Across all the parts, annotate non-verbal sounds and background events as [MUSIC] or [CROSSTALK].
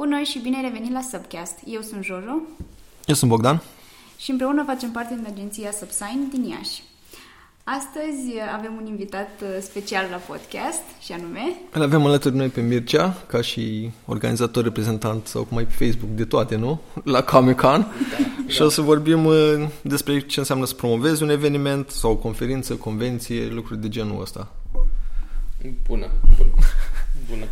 Bună și bine ai revenit la Subcast. Eu sunt Jojo. Eu sunt Bogdan. Și împreună facem parte din agenția Subsign din Iași. Astăzi avem un invitat uh, special la podcast și anume... Îl avem alături de noi pe Mircea, ca și organizator, reprezentant sau cum ai pe Facebook de toate, nu? La Comic-Con. Da, [LAUGHS] și da. o să vorbim uh, despre ce înseamnă să promovezi un eveniment sau o conferință, convenție, lucruri de genul ăsta. Bună, [LAUGHS] bună. bună.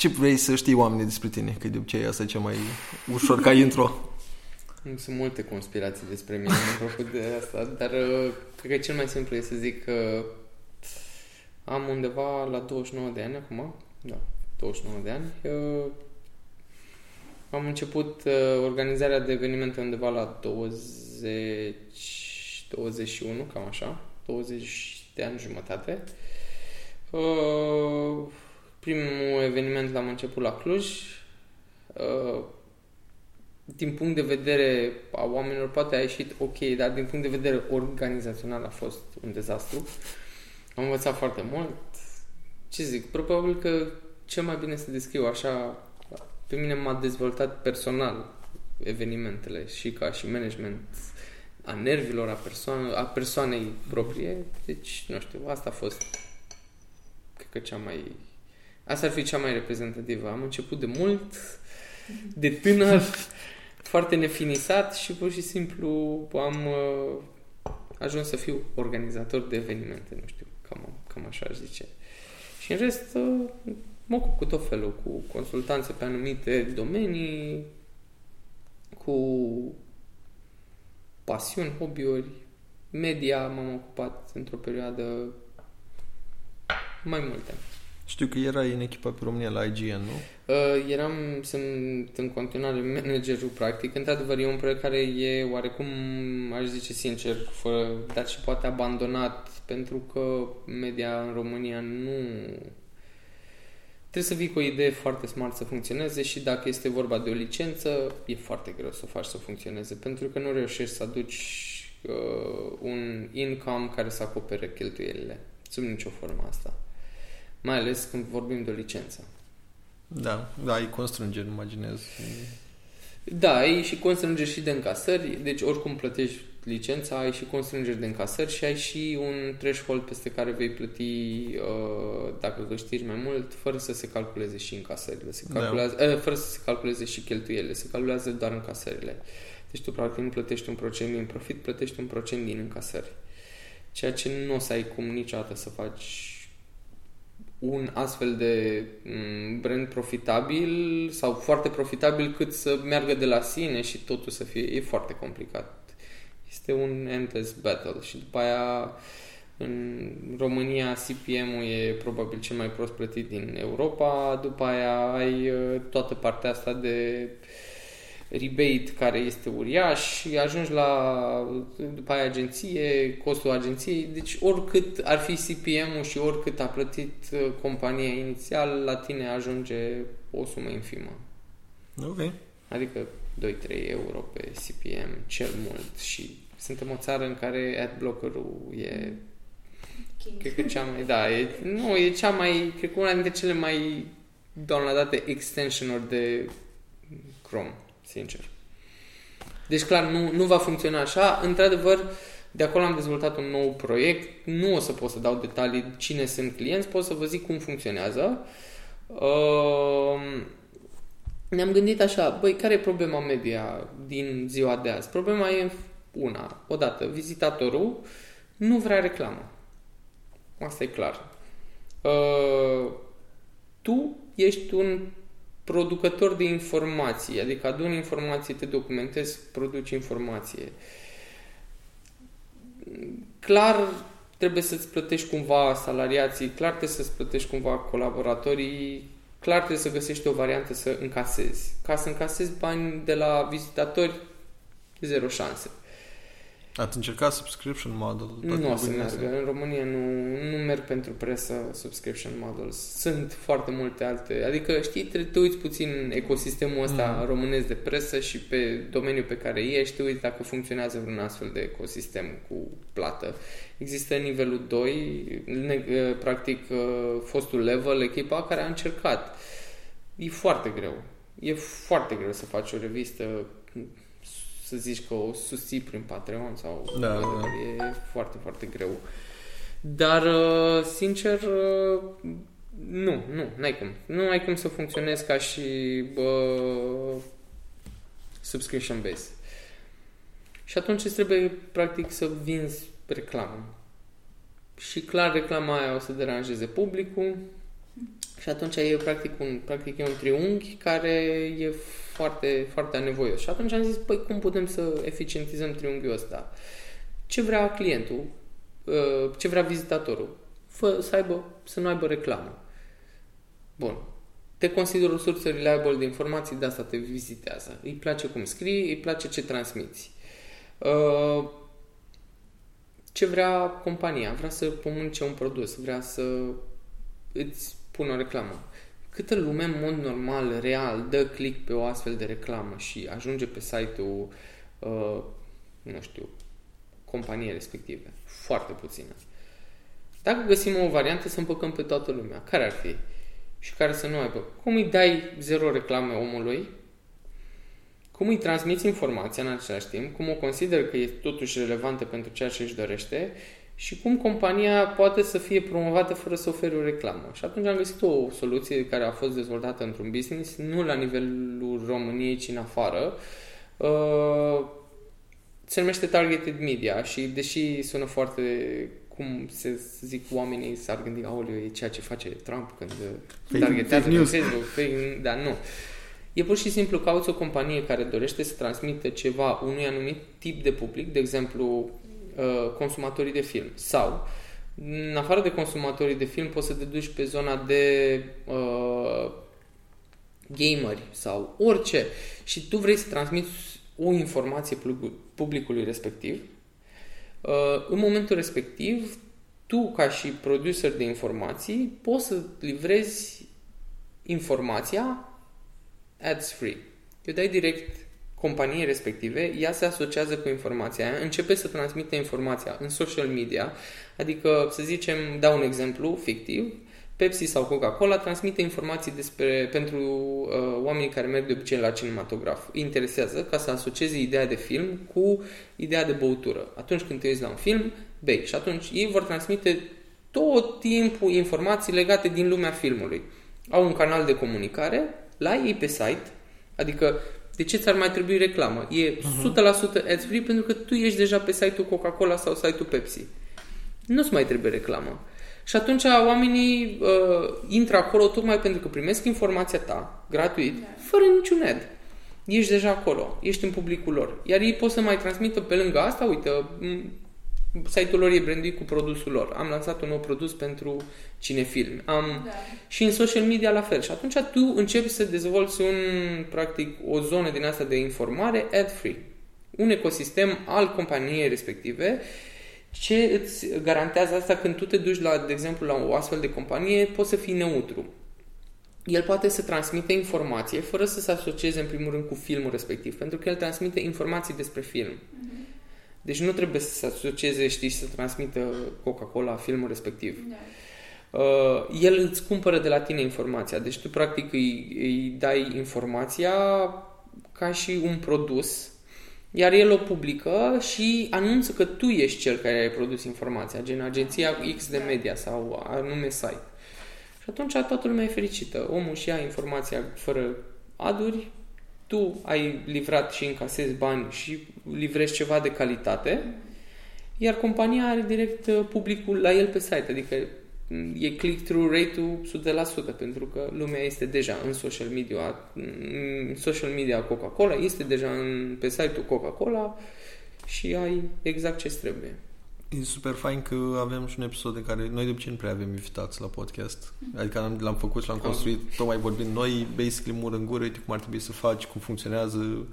Ce vrei să știi oamenii despre tine? Că de obicei asta e cea mai ușor ca [LAUGHS] intro. Sunt multe conspirații despre mine apropo de asta, dar uh, cred că cel mai simplu e să zic că am undeva la 29 de ani acum, da, 29 de ani. Eu am început uh, organizarea de evenimente undeva la 20, 21, cam așa, 20 de ani jumătate. Uh, primul eveniment l-am început la Cluj din punct de vedere a oamenilor poate a ieșit ok, dar din punct de vedere organizațional a fost un dezastru. Am învățat foarte mult. Ce zic? Probabil că cel mai bine să descriu așa, pe mine m-a dezvoltat personal evenimentele și ca și management a nervilor, a, persoană, a persoanei proprie. Deci, nu știu, asta a fost cred că cea mai asta ar fi cea mai reprezentativă. Am început de mult, de tânăr, [LAUGHS] foarte nefinisat și pur și simplu am uh, ajuns să fiu organizator de evenimente, nu știu, cam, cam așa aș zice. Și în rest uh, mă ocup cu tot felul, cu consultanțe pe anumite domenii, cu pasiuni, hobby-uri, media m-am ocupat într-o perioadă mai multe. Știu că erai în echipa pe România la IGN, nu? Uh, eram, sunt în continuare managerul practic. Într-adevăr, e un proiect care e oarecum, aș zice sincer, fără, dar și poate abandonat pentru că media în România nu... Trebuie să vii cu o idee foarte smart să funcționeze și dacă este vorba de o licență, e foarte greu să o faci să funcționeze pentru că nu reușești să aduci uh, un income care să acopere cheltuielile. Sub nicio formă asta mai ales când vorbim de o licență. Da, da, ai constrângeri, imaginez. Da, ai și constrângeri și de încasări, deci oricum plătești licența, ai și constrângeri de încasări și ai și un threshold peste care vei plăti uh, dacă câștigi mai mult, fără să se calculeze și încasările, se da. calculează, da. uh, fără să se calculeze și cheltuielile, se calculează doar încasările. Deci tu practic nu plătești un procent din profit, plătești un procent din încasări. Ceea ce nu o să ai cum niciodată să faci un astfel de mm, brand profitabil sau foarte profitabil cât să meargă de la sine și totul să fie, e foarte complicat. Este un endless battle și după aia în România CPM-ul e probabil cel mai prost plătit din Europa, după aia ai uh, toată partea asta de uh, rebate care este uriaș și ajungi la după aia agenție, costul agenției, deci oricât ar fi CPM-ul și oricât a plătit uh, compania inițial, la tine ajunge o sumă infimă. Ok. Adică 2-3 euro pe CPM, cel mult și suntem o țară în care adblocker-ul e King. cred că cea mai, da, e, nu, e cea mai, cred că una dintre cele mai downloadate extension-uri de Chrome sincer. Deci, clar, nu, nu va funcționa așa. Într-adevăr, de acolo am dezvoltat un nou proiect. Nu o să pot să dau detalii cine sunt clienți, pot să vă zic cum funcționează. Uh, ne-am gândit așa, băi, care e problema media din ziua de azi? Problema e una, odată, vizitatorul nu vrea reclamă. Asta e clar. Uh, tu ești un producător de informații, adică aduni informații, te documentezi, produci informație. Clar trebuie să-ți plătești cumva salariații, clar trebuie să-ți plătești cumva colaboratorii, clar trebuie să găsești o variantă să încasezi. Ca să încasezi bani de la vizitatori, zero șanse. Ați încercat subscription model? Nu o să meargă. În România nu, nu merg pentru presă subscription models. Sunt foarte multe alte. Adică, știi, te, te uiți puțin în ecosistemul ăsta mm. românesc de presă și pe domeniul pe care ești, te uiți dacă funcționează vreun astfel de ecosistem cu plată. Există nivelul 2, practic fostul level, echipa care a încercat e foarte greu. E foarte greu să faci o revistă să zici că o susții prin Patreon sau Da, da. e foarte, foarte greu. Dar, uh, sincer, uh, nu, nu, n-ai cum. Nu ai cum să funcționezi ca și bă, subscription base. Și atunci îți trebuie, practic, să vinzi reclamă. Și clar, reclama aia o să deranjeze publicul și atunci e practic un, practic e un triunghi care e foarte, foarte anevoios. Și atunci am zis, păi cum putem să eficientizăm triunghiul ăsta? Ce vrea clientul? Uh, Ce vrea vizitatorul? Fă, să, aibă, să nu aibă reclamă. Bun. Te consider o sursă reliable de informații, de asta te vizitează. Îi place cum scrii, îi place ce transmiți. Uh, Ce vrea compania? Vrea să comunice un produs, vrea să îți pună o reclamă. Câtă lume, în mod normal, real, dă click pe o astfel de reclamă și ajunge pe site-ul, uh, nu știu, companiei respective? Foarte puțină. Dacă găsim o variantă să împăcăm pe toată lumea, care ar fi? Și care să nu aibă? Cum îi dai zero reclame omului? Cum îi transmiți informația în același timp? Cum o consider că e totuși relevantă pentru ceea ce își dorește? Și cum compania poate să fie promovată fără să ofere o reclamă? Și atunci am găsit o soluție care a fost dezvoltată într-un business, nu la nivelul României, ci în afară. Uh, se numește Targeted Media și deși sună foarte cum se să zic oamenii s-ar gândi, aoleu, e ceea ce face Trump când Fake- targetează fake pe news. Facebook, fake, dar nu. E pur și simplu cauți o companie care dorește să transmită ceva unui anumit tip de public, de exemplu uh, consumatorii de film. Sau, în afară de consumatorii de film, poți să te duci pe zona de uh, gameri sau orice și tu vrei să transmiți o informație public- publicului respectiv, uh, în momentul respectiv, tu, ca și producer de informații, poți să livrezi informația ads free. Eu dai direct companiei respective, ea se asociază cu informația aia, începe să transmită informația în social media, adică, să zicem, dau un exemplu fictiv, Pepsi sau Coca-Cola transmite informații despre, pentru uh, oamenii care merg de obicei la cinematograf. Îi interesează ca să asocieze ideea de film cu ideea de băutură. Atunci când te uiți la un film, bei. Și atunci ei vor transmite tot timpul informații legate din lumea filmului. Au un canal de comunicare la ei pe site, adică de ce ți-ar mai trebui reclamă? E 100% ads free pentru că tu ești deja pe site-ul Coca-Cola sau site-ul Pepsi. Nu-ți mai trebuie reclamă. Și atunci oamenii uh, intră acolo tocmai pentru că primesc informația ta, gratuit, fără niciun ad. Ești deja acolo, ești în publicul lor. Iar ei pot să mai transmită pe lângă asta, uite, m- site-ul lor e branduit cu produsul lor. Am lansat un nou produs pentru cinefilm. Am Da. și în social media la fel. Și atunci tu începi să dezvolți un, practic, o zonă din asta de informare ad-free. Un ecosistem al companiei respective ce îți garantează asta când tu te duci, la, de exemplu, la o astfel de companie, poți să fii neutru. El poate să transmite informație fără să se asocieze în primul rând cu filmul respectiv, pentru că el transmite informații despre film. Deci nu trebuie să se asocieze, știi, și să transmită Coca-Cola filmul respectiv. Da. Uh, el îți cumpără de la tine informația. Deci tu practic îi, îi dai informația ca și un produs, iar el o publică și anunță că tu ești cel care ai produs informația, gen agenția X de media sau anume site. Și atunci toată lumea e fericită. Omul și ia informația fără aduri, tu ai livrat și încasezi bani și livrezi ceva de calitate, iar compania are direct uh, publicul la el pe site, adică m, e click-through rate-ul 100% pentru că lumea este deja în social media, în social media Coca-Cola, este deja în, pe site-ul Coca-Cola și ai exact ce trebuie. E super fain că avem și un episod în care noi de obicei nu prea avem invitați la podcast. Adică l-am, l-am făcut și l-am construit, tocmai vorbind noi, basically mur în gură, uite cum ar trebui să faci, cum funcționează.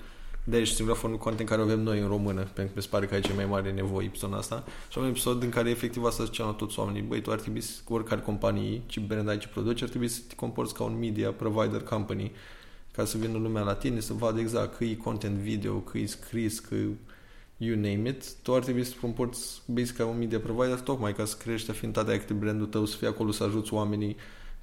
De aici singura formă de content care o avem noi în română, pentru că mi se pare că aici e mai mare nevoie episodul asta. Și am un episod în care efectiv asta ziceam la toți oamenii, băi, tu ar trebui să, cu oricare companie, ce brand ai, ce produci, ar trebui să te comporți ca un media provider company, ca să vină lumea la tine, să vadă exact că e content video, că e scris, că you name it, tu ar trebui să te comporți basic ca un media provider tocmai ca să crești afinitatea cu brandul tău, să fii acolo să ajuți oamenii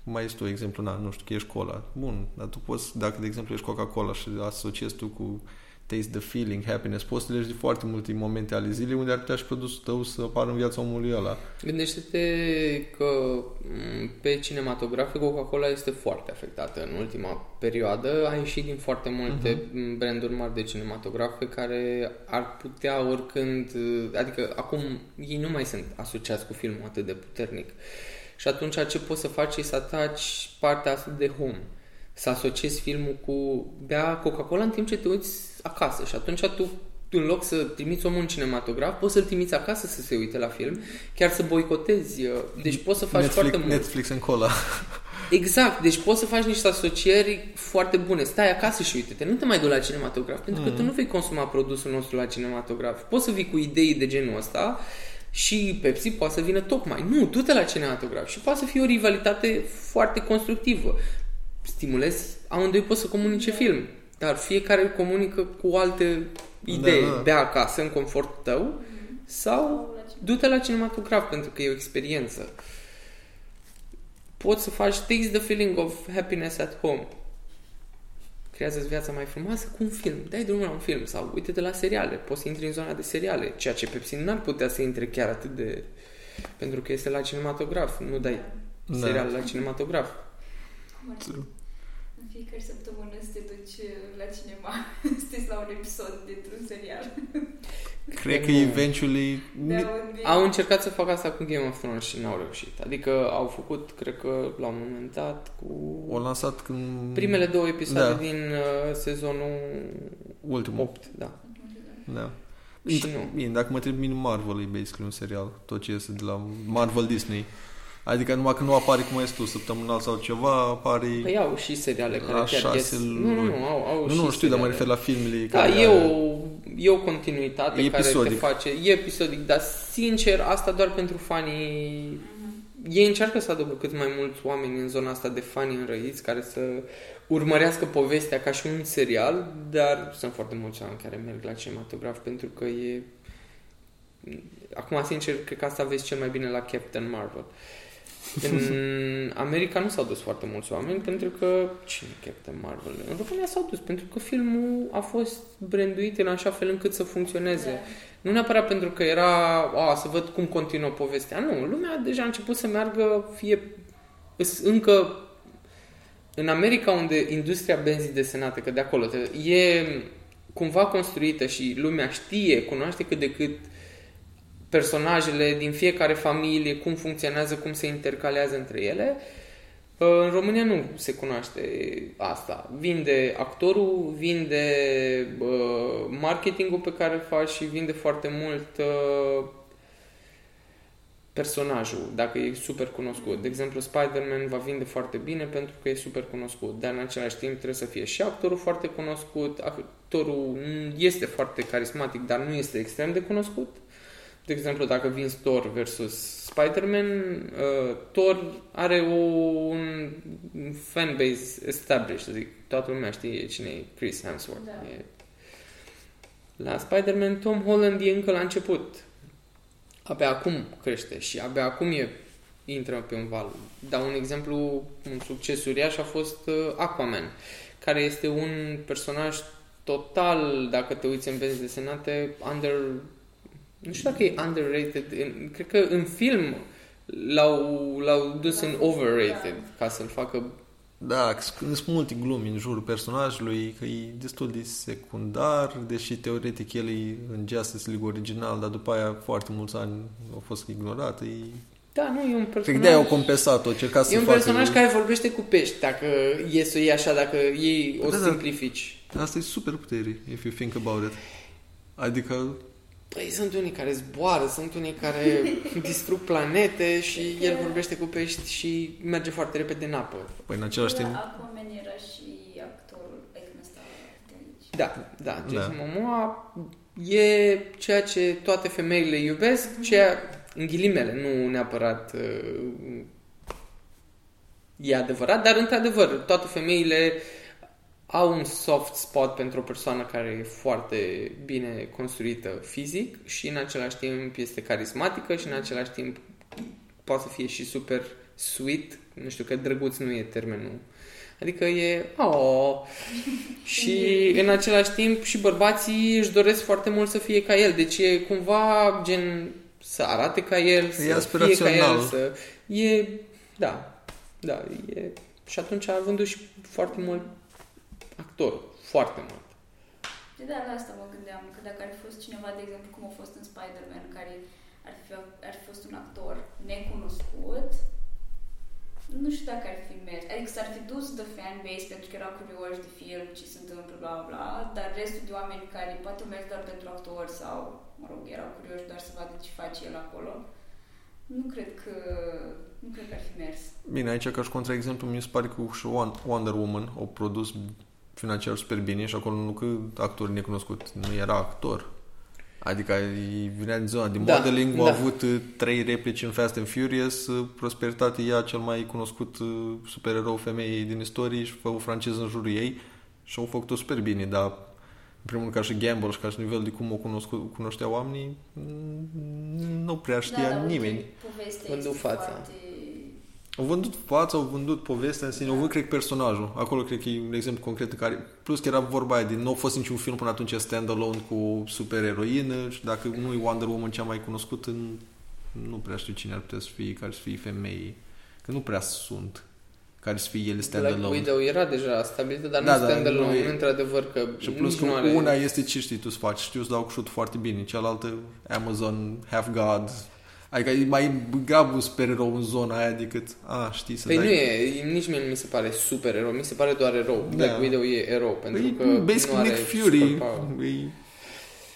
mai este tu exemplu, na, nu știu, că ești cola. Bun, dar tu poți, dacă de exemplu ești Coca-Cola și asociezi tu cu taste the feeling, happiness, poți să legi de foarte multe momente ale zilei unde ar putea și produsul tău să apară în viața omului ăla. Gândește-te că m, pe cinematografe Coca-Cola este foarte afectată în ultima perioadă. A ieșit din foarte multe uh-huh. branduri mari de cinematografe care ar putea oricând, adică acum ei nu mai sunt asociați cu filmul atât de puternic. Și atunci ce poți să faci e să ataci partea asta de home să asociezi filmul cu bea Coca-Cola în timp ce te uiți acasă și atunci tu în loc să trimiți omul în cinematograf, poți să-l trimiți acasă să se uite la film, chiar să boicotezi. Deci poți să faci Netflix, foarte mult. Netflix în cola. Exact, deci poți să faci niște asocieri foarte bune. Stai acasă și uite-te, nu te mai du la cinematograf, pentru că mm. tu nu vei consuma produsul nostru la cinematograf. Poți să vii cu idei de genul ăsta și Pepsi poate să vină tocmai. Nu, du-te la cinematograf și poate să fie o rivalitate foarte constructivă stimulezi, amândoi pot să comunice film, dar fiecare comunică cu alte idei. Da, da. Bea acasă, în confort tău, sau du-te la cinematograf, pentru că e o experiență. Poți să faci takes the feeling of happiness at home. Creează viața mai frumoasă cu un film. Dai drumul la un film sau uite-te la seriale. Poți să intri în zona de seriale, ceea ce Pepsi n-ar putea să intre chiar atât de... Pentru că este la cinematograf. Nu dai da. serial la cinematograf. În fiecare săptămână să te duci uh, la cinema, [LAUGHS] să la un episod dintr-un serial. Cred că eventually... Au încercat să facă asta cu Game of Thrones și n-au reușit. Adică au făcut, cred că la un moment dat, cu... O lansat când... Primele două episoade da. din uh, sezonul Ultimul. 8, da. Da. Și nu. Bine, dacă mă întreb, mine Marvel e basically un serial. Tot ce este de la Marvel Disney. Adică numai că nu apare cum ai tu săptămânal sau ceva, apare... Păi au și seriale care chiar șase Nu, nu, nu, au, au Nu, și nu, știu, dar mă seriale. refer la filmele Da, care e are- o, e o continuitate E care te episodic. face... E episodic, dar sincer, asta doar pentru fanii... Ei încearcă să aducă cât mai mulți oameni în zona asta de fani înrăiți care să urmărească povestea ca și un serial, dar sunt foarte mulți oameni care merg la cinematograf pentru că e... Acum, sincer, cred că asta vezi cel mai bine la Captain Marvel. În America nu s-au dus foarte mulți oameni pentru că cine e Captain Marvel? În România s-au dus pentru că filmul a fost branduit în așa fel încât să funcționeze. Da. Nu neapărat pentru că era a, să văd cum continuă povestea. Nu, lumea deja a început să meargă fie îs încă în America unde industria benzii desenate, că de acolo te, e cumva construită și lumea știe, cunoaște cât de cât personajele din fiecare familie, cum funcționează, cum se intercalează între ele. În România nu se cunoaște asta. Vinde actorul, vinde uh, marketingul pe care îl faci și vinde foarte mult uh, personajul, dacă e super cunoscut. De exemplu, Spider-Man va vinde foarte bine pentru că e super cunoscut, dar în același timp trebuie să fie și actorul foarte cunoscut. Actorul este foarte carismatic, dar nu este extrem de cunoscut. De exemplu, dacă vinzi Thor versus Spider-Man, uh, Thor are o, un fanbase established, zic, toată lumea știe cine e Chris Hemsworth. Da. E... La Spider-Man, Tom Holland e încă la început. Abia acum crește și abia acum e intră pe un val. Dau un exemplu, un succes uriaș a fost uh, Aquaman, care este un personaj total, dacă te uiți în benzi desenate, under nu știu dacă e underrated. În, cred că în film l-au, l-au dus în overrated ca să-l facă... Da, sunt multe glumi în jurul personajului, că e destul de secundar, deși teoretic el e în Justice League original, dar după aia foarte mulți ani au fost ignorat. E... Da, nu, e un Cred că personaj... de-aia au compensat-o, cercat să E un facă... personaj care vorbește cu pești, dacă e să o iei așa, dacă ei o Da, da. simplifici. Asta e super putere, if you think about it. Adică, Păi sunt unii care zboară, sunt unii care [LAUGHS] distrug planete și el vorbește cu pești și merge foarte repede în apă. păi în același timp, Aquaman era și actorul în ăsta de aici. Da, da, Jason Da. Momoa e ceea ce toate femeile iubesc, ceea, în ghilimele, nu neapărat uh, e adevărat, dar într-adevăr, toate femeile au un soft spot pentru o persoană care e foarte bine construită fizic și în același timp este carismatică și în același timp poate să fie și super sweet, nu știu, că drăguț nu e termenul. Adică e, oh. și [LAUGHS] în același timp și bărbații își doresc foarte mult să fie ca el. Deci e cumva gen să arate ca el, să fie ca el, să... E, da, da, e... Și atunci a vândut și foarte mult actor, foarte mult. De da, la asta mă gândeam, că dacă ar fi fost cineva, de exemplu, cum a fost în Spider-Man, care ar fi, ar fi fost un actor necunoscut, nu știu dacă ar fi mers. Adică s-ar fi dus de fanbase pentru că erau curioși de film, ce se întâmplă, bla bla, dar restul de oameni care poate au mers doar pentru actor sau, mă rog, erau curioși doar să vadă ce face el acolo, nu cred că nu cred că ar fi mers. Bine, aici ca și contraexemplu, mi se pare că și Wonder Woman au produs financiar super bine și acolo nu că actor necunoscut, nu era actor. Adică venea din zona din da, modeling, da. au avut uh, trei replici în Fast and Furious, uh, Prosperitate ea cel mai cunoscut uh, supererou femeie din istorie și fă o franceză în jurul ei și au făcut-o super bine, dar în primul rând ca și gamble și ca și nivel de cum o cunoscu, cunoștea oamenii, nu prea știa da, nimeni. Vându fața. Foarte au vândut fața, au vândut povestea în sine, au vândut, cred, personajul. Acolo cred că e un exemplu concret în care, plus că era vorba aia din, nu a fost niciun film până atunci stand-alone cu supereroină și dacă nu e Wonder Woman cea mai cunoscută, nu prea știu cine ar putea să fie, care să fie femei. Că nu prea sunt care să fie ele stand-alone. Black Widow era deja stabilită, dar da, nu da, stand-alone, nu într-adevăr că Și plus că are... una este ce știi tu să faci, știu să dau cu foarte bine, cealaltă Amazon, Half God, Adică e mai grab un supererou în zona aia decât, a, știi, să păi dai... nu e, nici mie nu mi se pare super erou, mi se pare doar erou. Da. Black Widow e erou, pentru păi, că basic nu are Nick Fury.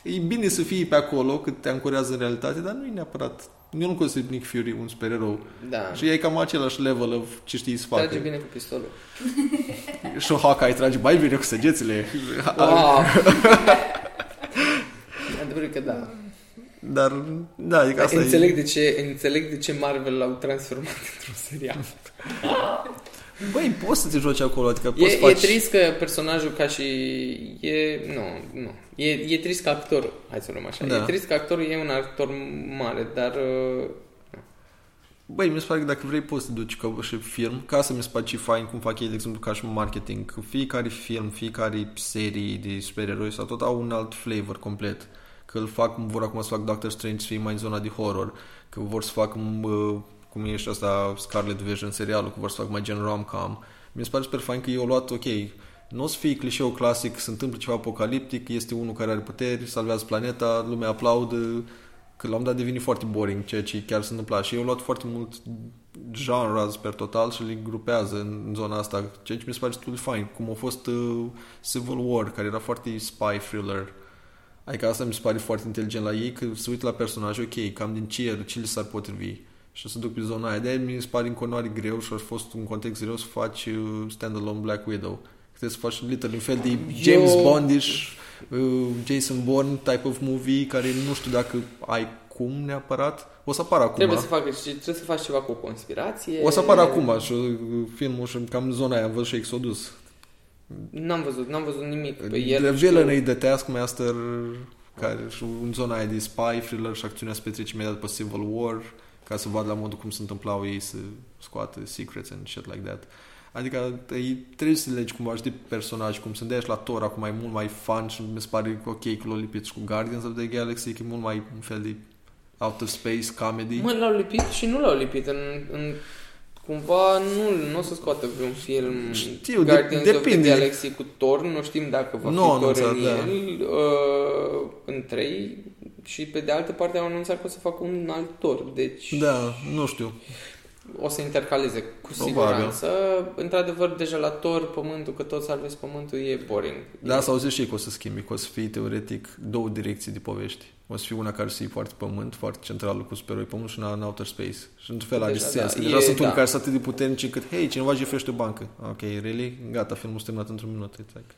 E, e bine să fii pe acolo, cât te ancorează în realitate, dar nu e neapărat eu nu consider Nick Fury un supererou. Da. Și e cam același level of ce știi să facă. Trage bine cu pistolul. [LAUGHS] și Hawkeye trage mai bine cu săgețile. Wow. [LAUGHS] [LAUGHS] Adevărul că da. Dar, da, adică asta înțeleg e... De ce, înțeleg de ce Marvel l-au transformat [LAUGHS] într-un serial. Băi, poți să te joci acolo, adică poți e, faci... e trist că personajul ca și... E... Nu, nu. E, e trist că actorul, hai să luăm așa, da. e trist că actorul e un actor mare, dar... Uh, Băi, mi se pare că dacă vrei poți să te duci ca și film, ca să mi se pare și fain cum fac ei, de exemplu, ca și marketing. Fiecare film, fiecare serie de supereroi sau tot au un alt flavor complet că îl fac, vor acum să fac Doctor Strange să fie mai în zona de horror, că vor să fac cum e și asta Scarlet Vision serialul, că vor să fac mai gen rom-com. Mi se pare super fain că eu luat, ok, nu o să fie clișeu clasic, se întâmplă ceva apocaliptic, este unul care are puteri, salvează planeta, lumea aplaudă, că la un dat devine foarte boring, ceea ce chiar se întâmpla. Și eu luat foarte mult genres per total și le grupează în zona asta, ceea ce mi se pare destul de fain. Cum a fost uh, Civil War, care era foarte spy thriller, Adică asta mi se pare foarte inteligent la ei, că se uită la personaj, ok, cam din ce, ce li s-ar potrivi. Și o să duc pe zona aia. de mi se pare în continuare greu și a fost un context greu să faci uh, stand-alone Black Widow. Trebuie să faci literally un fel de James Eu... Bondish, uh, Jason Bourne type of movie, care nu știu dacă ai cum neapărat. O să apară acum. Trebuie să, facă, trebuie să faci ceva cu o conspirație. O să apară acum și uh, filmul și cam zona aia, am văzut și Exodus. N-am văzut, n-am văzut nimic pe el. The Villain e The Taskmaster, care și în zona aia de spy, thriller și acțiunea se petrece imediat pe Civil War, ca să vadă la modul cum se întâmplau ei să scoată secrets and shit like that. Adică ei trebuie să legi cumva și de personaj, cum sunt de la Thor, acum mai mult mai fun și mi se pare ok că l-au lipit și cu Guardians of the Galaxy, că e mult mai un fel de out of space comedy. Mă, l-au lipit și nu l-au lipit în, în cumva nu, nu o să scoată vreun film Știu, Guardians de, depinde. of the Galaxy cu Thor, nu știm dacă va nu, fi Thor în da. el, uh, în 3 și pe de altă parte au anunțat că o să facă un alt Thor, deci... Da, nu știu. O să intercaleze cu siguranță. Într-adevăr, deja la Thor, pământul, că toți salvezi pământul, e boring. Da, s-au zis și că o să schimbi, că o să fie teoretic două direcții de povești. O să fie una care să fie foarte pământ, foarte centrală cu superoi pământ și una în outer space. Și într-un fel are sens. Da, deja e, sunt da. unii care sunt atât de puternici încât, hei, cineva jefește o bancă. Ok, really? Gata, filmul s-a terminat într-un minut. It's like...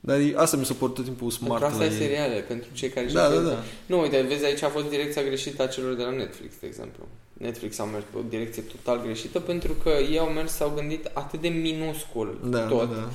Dar asta mi s-a părut tot timpul smart. Pentru asta e seriale, pentru cei care da, da, da. Nu, uite, vezi, aici a fost direcția greșită a celor de la Netflix, de exemplu. Netflix au mers pe o direcție total greșită pentru că ei au mers, s-au gândit atât de minuscul da, tot. Da, da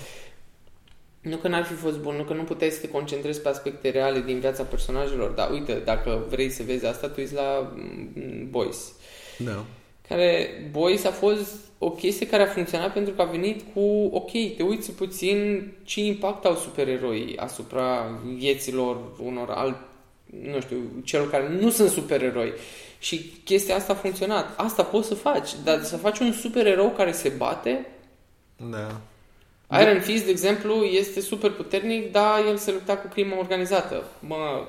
nu că n-ar fi fost bun, nu că nu puteai să te concentrezi pe aspecte reale din viața personajelor, dar uite, dacă vrei să vezi asta, tu ești la mm, Boys. Da. care Boys a fost o chestie care a funcționat pentru că a venit cu, ok, te uiți puțin ce impact au supereroii asupra vieților unor alt, nu știu, celor care nu sunt supereroi. Și chestia asta a funcționat. Asta poți să faci, dar să faci un supererou care se bate, Da. Iron Fist, de exemplu, este super puternic, dar el se lupta cu crimă organizată. Mă,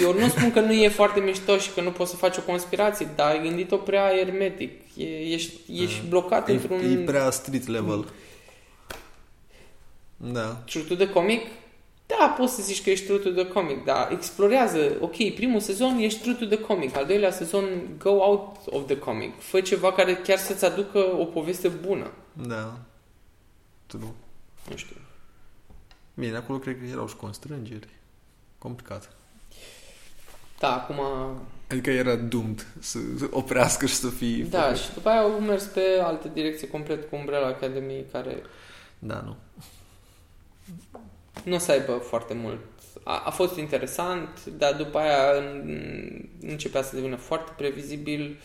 eu nu spun că nu e foarte mișto și că nu poți să faci o conspirație, dar ai gândit-o prea hermetic. E, ești, ești blocat E, într-un... e prea street level. Da. True to the comic? Da, poți să zici că ești true to the comic, dar explorează. Ok, primul sezon ești true to the comic, al doilea sezon go out of the comic. Fă ceva care chiar să-ți aducă o poveste bună. Da. True. Nu știu. Bine, acolo cred că erau și constrângeri. Complicat. Da, acum... Adică era doomed să oprească și să fie... Da, și după aia au mers pe alte direcție complet cu Umbrella Academy, care Da, nu. Nu o să aibă foarte mult. A, a fost interesant, dar după aia în- începea să devină foarte previzibil.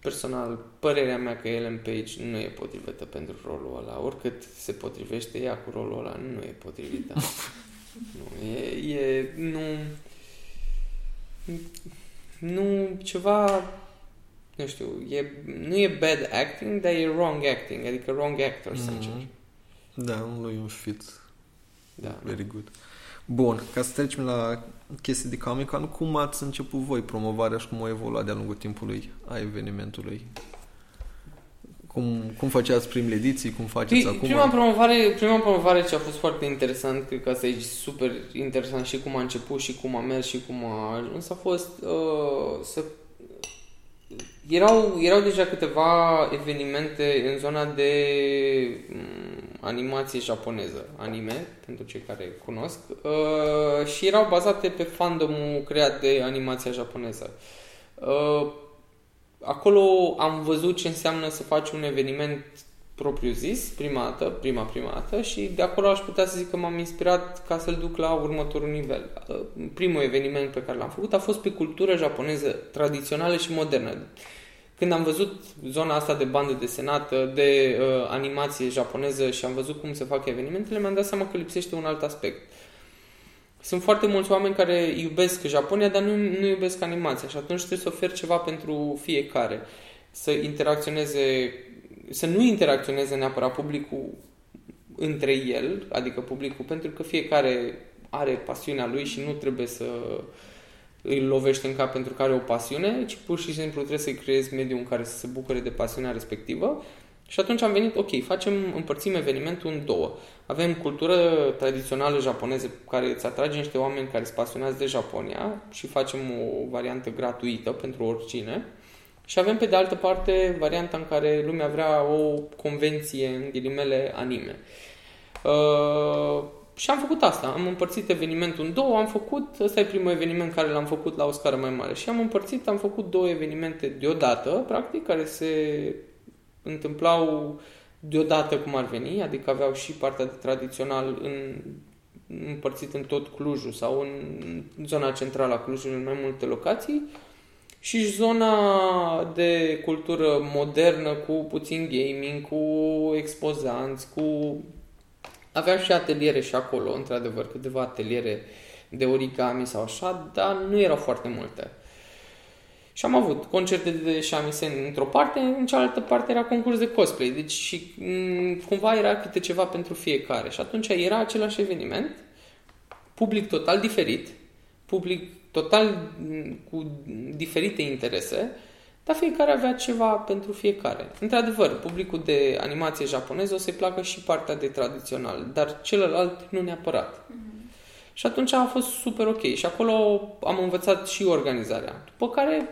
Personal, părerea mea că Ellen Page nu e potrivită pentru rolul ăla. Oricât se potrivește ea cu rolul ăla, nu e potrivită. [LAUGHS] nu, e, e, nu, nu, ceva, nu știu, e, nu e bad acting, dar e wrong acting, adică wrong actor, mm-hmm. sincer. Mhm. Da, nu e un fit Da. very good. Bun, ca să trecem la chestii de Comic Con, cum ați început voi promovarea și cum a evoluat de-a lungul timpului a evenimentului? Cum, cum făceați primele ediții, cum faceți Pri- acum? Prima promovare, prima promovare ce a fost foarte interesant, cred că asta e super interesant și cum a început și cum a mers și cum a ajuns, a fost uh, să... Erau, erau deja câteva evenimente în zona de um, animație japoneză, anime, pentru cei care cunosc, uh, și erau bazate pe fandomul creat de animația japoneză. Uh, acolo am văzut ce înseamnă să faci un eveniment propriu zis, prima dată, prima, prima dată și de acolo aș putea să zic că m-am inspirat ca să-l duc la următorul nivel. Uh, Primul eveniment pe care l-am făcut a fost pe cultură japoneză tradițională și modernă. Când am văzut zona asta de bandă desenată, de uh, animație japoneză și am văzut cum se fac evenimentele, mi-am dat seama că lipsește un alt aspect. Sunt foarte mulți oameni care iubesc Japonia, dar nu, nu iubesc animația și atunci trebuie să oferi ceva pentru fiecare. Să interacționeze, să nu interacționeze neapărat publicul între el, adică publicul, pentru că fiecare are pasiunea lui și nu trebuie să îi lovești în cap pentru că are o pasiune, ci pur și simplu trebuie să-i creezi mediul în care să se bucure de pasiunea respectivă. Și atunci am venit, ok, facem, împărțim evenimentul în două. Avem cultură tradițională japoneză care îți atrage niște oameni care sunt pasionați de Japonia și facem o variantă gratuită pentru oricine. Și avem pe de altă parte varianta în care lumea vrea o convenție în ghilimele anime. Uh, și am făcut asta. Am împărțit evenimentul în două, am făcut, ăsta e primul eveniment care l-am făcut la o scară mai mare. Și am împărțit, am făcut două evenimente deodată, practic, care se întâmplau deodată cum ar veni, adică aveau și partea de tradițional în, împărțit în tot Clujul sau în zona centrală a Clujului în mai multe locații și zona de cultură modernă cu puțin gaming, cu expozanți, cu... Aveam și ateliere și acolo, într-adevăr, câteva ateliere de origami sau așa, dar nu erau foarte multe. Și am avut concerte de shamisen într-o parte, în cealaltă parte era concurs de cosplay. Deci și m, cumva era câte ceva pentru fiecare. Și atunci era același eveniment, public total diferit, public total m, cu diferite interese, dar fiecare avea ceva pentru fiecare. Într-adevăr, publicul de animație japoneză o să-i placă și partea de tradițional, dar celălalt nu neapărat. Și atunci a fost super ok. Și acolo am învățat și organizarea. După care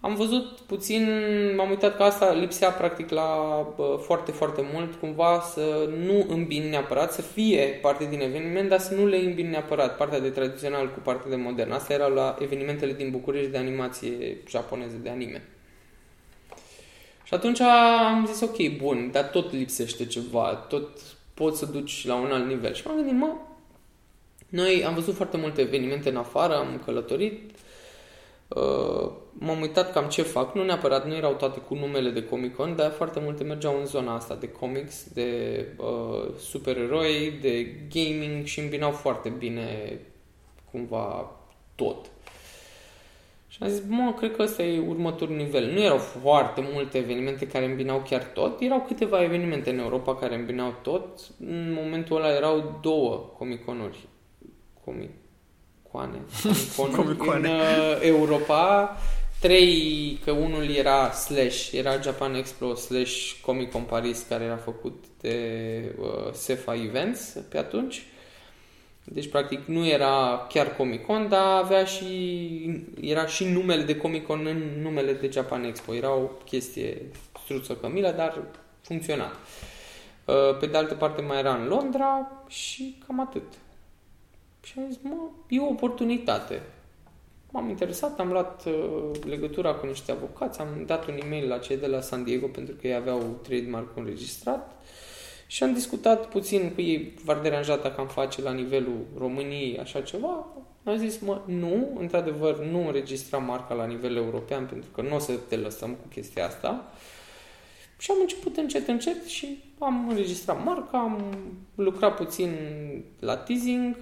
am văzut puțin, m-am uitat că asta lipsea practic la bă, foarte, foarte mult, cumva să nu îmbin neapărat, să fie parte din eveniment, dar să nu le îmbin neapărat partea de tradițional cu partea de modern. Asta era la evenimentele din București de animație japoneză, de anime. Și atunci am zis, ok, bun, dar tot lipsește ceva, tot poți să duci la un alt nivel. Și m-am gândit, mă, noi am văzut foarte multe evenimente în afară, am călătorit, Uh, m-am uitat cam ce fac, nu neapărat, nu erau toate cu numele de Comic-Con, dar foarte multe mergeau în zona asta de comics, de uh, supereroi, de gaming și îmbinau foarte bine cumva tot. Și am zis, mă, cred că ăsta e următorul nivel. Nu erau foarte multe evenimente care îmbinau chiar tot, erau câteva evenimente în Europa care îmbinau tot. În momentul ăla erau două comiconuri. Comicoane. [LAUGHS] Comicoane. în uh, Europa. Trei, că unul era Slash, era Japan Expo slash Comic Con Paris, care era făcut de uh, Sefa Events pe atunci. Deci, practic, nu era chiar Comic-Con, dar avea și, era și numele de Comic-Con în numele de Japan Expo. Era o chestie struță cămilă, dar funcționa. Uh, pe de altă parte mai era în Londra și cam atât. Și am zis, mă, e o oportunitate. M-am interesat, am luat uh, legătura cu niște avocați, am dat un e-mail la cei de la San Diego pentru că ei aveau trademark înregistrat și am discutat puțin cu ei, v-ar deranja dacă am face la nivelul României așa ceva. Am zis, mă, nu, într-adevăr, nu înregistra marca la nivel european pentru că nu o să te lăsăm cu chestia asta. Și am început încet, încet și am înregistrat marca, am lucrat puțin la teasing.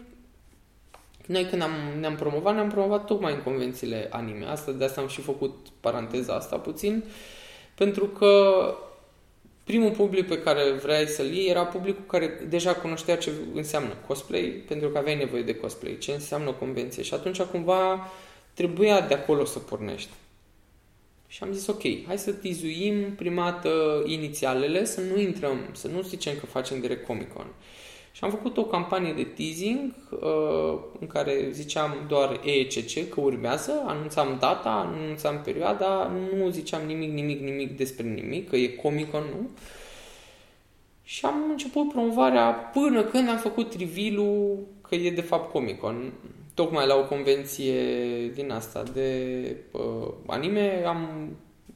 Noi când am, ne-am promovat, ne-am promovat tocmai în convențiile anime. Asta, de asta am și făcut paranteza asta puțin, pentru că primul public pe care vrei să-l iei era publicul care deja cunoștea ce înseamnă cosplay, pentru că aveai nevoie de cosplay, ce înseamnă convenție. Și atunci cumva trebuia de acolo să pornești. Și am zis, ok, hai să tizuim prima dată inițialele, să nu intrăm, să nu zicem că facem direct Comic-Con. Și am făcut o campanie de teasing uh, în care ziceam doar ECC că urmează, anunțam data, anunțam perioada, nu ziceam nimic, nimic, nimic despre nimic, că e Comic-Con, nu. Și am început promovarea până când am făcut reveal că e de fapt Comic-Con. Tocmai la o convenție din asta de uh, anime am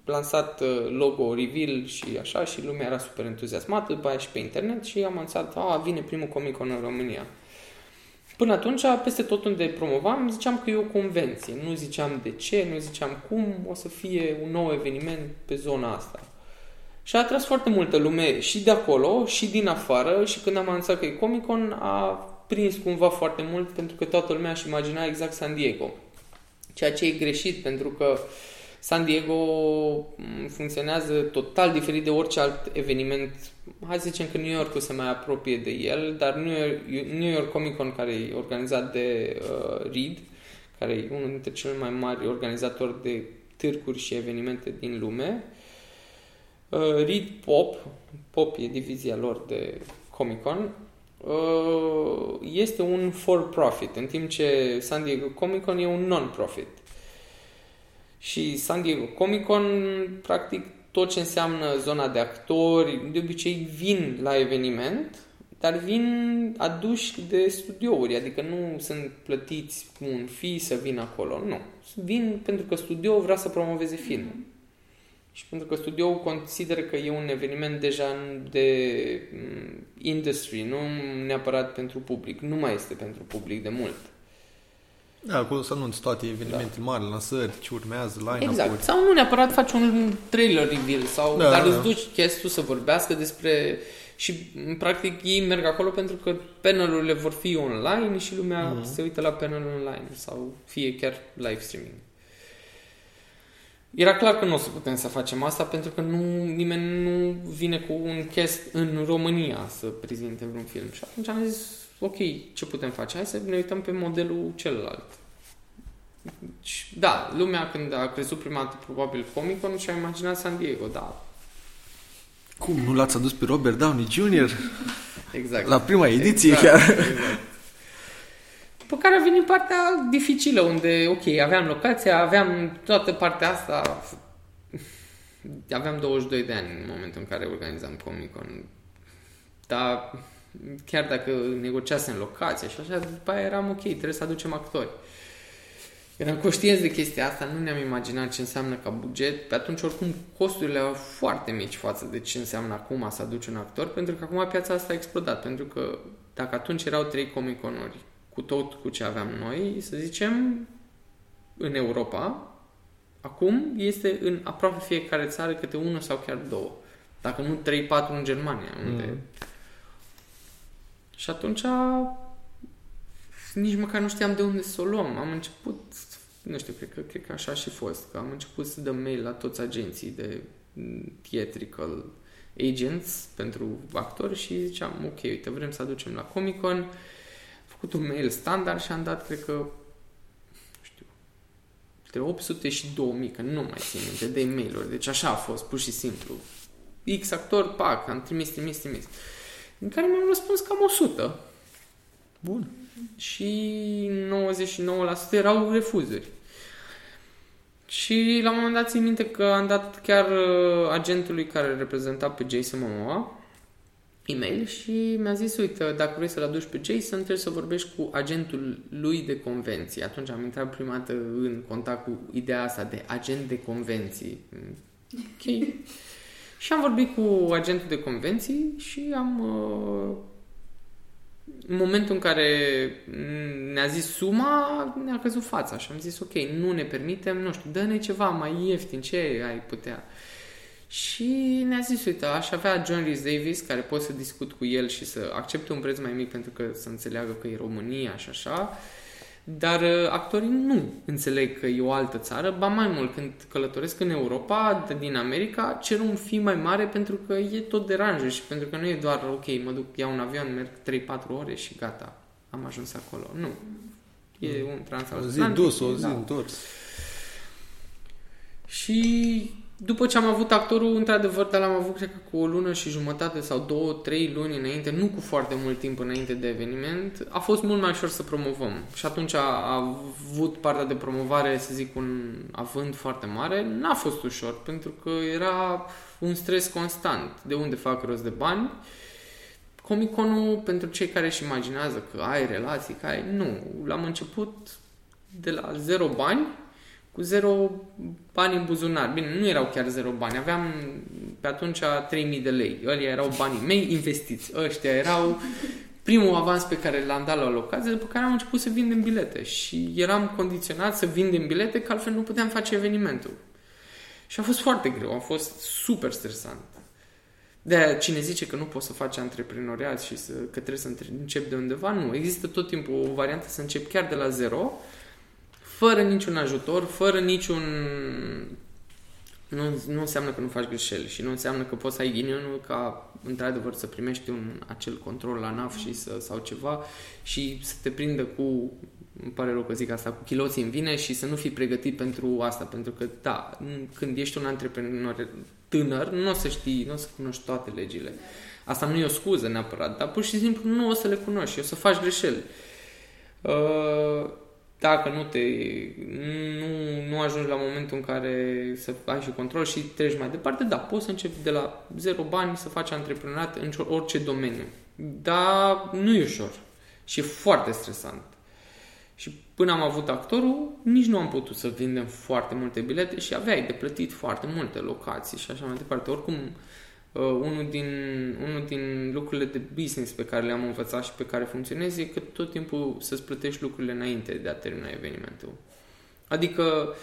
lansat uh, logo reveal și așa și lumea era super entuziasmată, după aia și pe internet și am anunțat, a, vine primul Comic Con în România. Până atunci, peste tot unde promovam, ziceam că e o convenție. Nu ziceam de ce, nu ziceam cum o să fie un nou eveniment pe zona asta. Și a atras foarte multă lume și de acolo și din afară și când am anunțat că e Comic Con a prins cumva foarte mult pentru că toată lumea își imagina exact San Diego. Ceea ce e greșit pentru că uh, San Diego mm, funcționează total diferit de orice alt eveniment. Hai să zicem că New York se mai apropie de el, dar New York, New York Comic Con, care e organizat de uh, Reed, care e unul dintre cele mai mari organizatori de târcuri și evenimente din lume, uh, Reed Pop, Pop e divizia lor de Comic Con, uh, este un for-profit, în timp ce San Diego Comic Con e un non-profit. Și San Diego Comic Con, practic, tot ce înseamnă zona de actori, de obicei vin la eveniment, dar vin aduși de studiouri, adică nu sunt plătiți cu un fi să vină acolo, nu. Vin pentru că studioul vrea să promoveze filmul. Și pentru că studioul consideră că e un eveniment deja de mm, industry, nu neapărat pentru public. Nu mai este pentru public de mult. Da, acolo să anunți toate evenimentele da. mari, lansări, ce urmează, line Exact. Sau nu neapărat faci un trailer reveal, sau, da, dar da, îți da. duci chestul să vorbească despre... Și, practic, ei merg acolo pentru că panelurile vor fi online și lumea mm-hmm. se uită la panelul online sau fie chiar live streaming. Era clar că nu o să putem să facem asta pentru că nu, nimeni nu vine cu un cast în România să prezinte vreun film. Și atunci am zis, ok, ce putem face? Hai să ne uităm pe modelul celălalt. Da, lumea când a crezut prima dată probabil Comic-Con și-a imaginat San Diego, da. Cum, nu l-ați adus pe Robert Downey Jr.? Exact. La prima ediție exact, chiar. Exact. După care a venit partea dificilă, unde, ok, aveam locația, aveam toată partea asta. Aveam 22 de ani în momentul în care organizam Comic-Con. Dar chiar dacă negociasem locația și așa, după aia eram ok, trebuie să aducem actori. Eram conștienți de chestia asta, nu ne-am imaginat ce înseamnă ca buget. Pe atunci, oricum, costurile erau foarte mici față de ce înseamnă acum să aduci un actor, pentru că acum piața asta a explodat. Pentru că dacă atunci erau trei comiconori cu tot cu ce aveam noi, să zicem, în Europa, Acum este în aproape fiecare țară câte unul sau chiar două. Dacă nu 3-4 în Germania. Unde... Mm. Și atunci nici măcar nu știam de unde să o luăm. Am început, nu știu, cred că, cred că așa a și fost, că am început să dăm mail la toți agenții de mm, theatrical agents pentru actori și ziceam, ok, uite, vrem să aducem la Comic Con. Am făcut un mail standard și am dat, cred că, nu știu, între 800 și 2000, că nu mai țin minte, de e-mail-uri. Deci așa a fost, pur și simplu. X actor, pac, am trimis, trimis, trimis. În care mi-am răspuns cam 100 Bun. și 99% erau refuzuri. Și la un moment dat țin minte că am dat chiar uh, agentului care reprezenta pe Jason Momoa e-mail și mi-a zis, uite, dacă vrei să-l aduci pe Jason, trebuie să vorbești cu agentul lui de convenție. Atunci am intrat prima dată în contact cu ideea asta de agent de convenții. Ok. [LAUGHS] și am vorbit cu agentul de convenții și am uh, în momentul în care ne-a zis suma, ne-a căzut fața și am zis, ok, nu ne permitem, nu știu, dă-ne ceva mai ieftin, ce ai putea? Și ne-a zis, uite, aș avea John Rhys Davis, care pot să discut cu el și să accepte un preț mai mic pentru că să înțeleagă că e România și așa, dar uh, actorii nu înțeleg că e o altă țară, ba mai mult, când călătoresc în Europa, de- din America, cer un fi mai mare pentru că e tot deranjă și pentru că nu e doar, ok, mă duc, iau un avion, merg 3-4 ore și gata, am ajuns acolo. Nu. E un O zi transatlantic. dus, o zi da. întors. Și după ce am avut actorul, într-adevăr, dar l-am avut, cred că, cu o lună și jumătate sau două, trei luni înainte, nu cu foarte mult timp înainte de eveniment, a fost mult mai ușor să promovăm. Și atunci a avut partea de promovare, să zic, un avânt foarte mare. N-a fost ușor, pentru că era un stres constant. De unde fac rost de bani? Comic-Conul, pentru cei care își imaginează că ai relații, că ai... Nu. L-am început de la zero bani, cu zero bani în buzunar. Bine, nu erau chiar zero bani. Aveam pe atunci 3000 de lei. Ăia erau banii mei investiți. Ăștia erau primul avans pe care l-am dat la o locație, după care am început să vindem bilete. Și eram condiționat să vindem bilete, că altfel nu puteam face evenimentul. Și a fost foarte greu, a fost super stresant. De cine zice că nu poți să faci antreprenoriat și să, că trebuie să începi de undeva, nu. Există tot timpul o variantă să începi chiar de la zero, fără niciun ajutor, fără niciun... Nu, nu înseamnă că nu faci greșeli și nu înseamnă că poți să ai ghinionul ca într-adevăr să primești un acel control la NAF și să, sau ceva și să te prindă cu îmi pare rău că zic asta, cu chiloții în vine și să nu fii pregătit pentru asta, pentru că, da, când ești un antreprenor tânăr, nu o să știi, nu o să cunoști toate legile. Asta nu e o scuză neapărat, dar pur și simplu nu o să le cunoști și o să faci greșeli. Uh, dacă nu te nu, nu ajungi la momentul în care să ai și control și treci mai departe, da, poți să începi de la zero bani să faci antreprenoriat în orice domeniu. Dar nu e ușor și e foarte stresant. Și până am avut actorul, nici nu am putut să vindem foarte multe bilete și aveai de plătit foarte multe locații și așa mai departe. Oricum, uh, unul, din, unul din lucrurile de business pe care le-am învățat și pe care funcționez e că tot timpul să-ți plătești lucrurile înainte de a termina evenimentul. Adică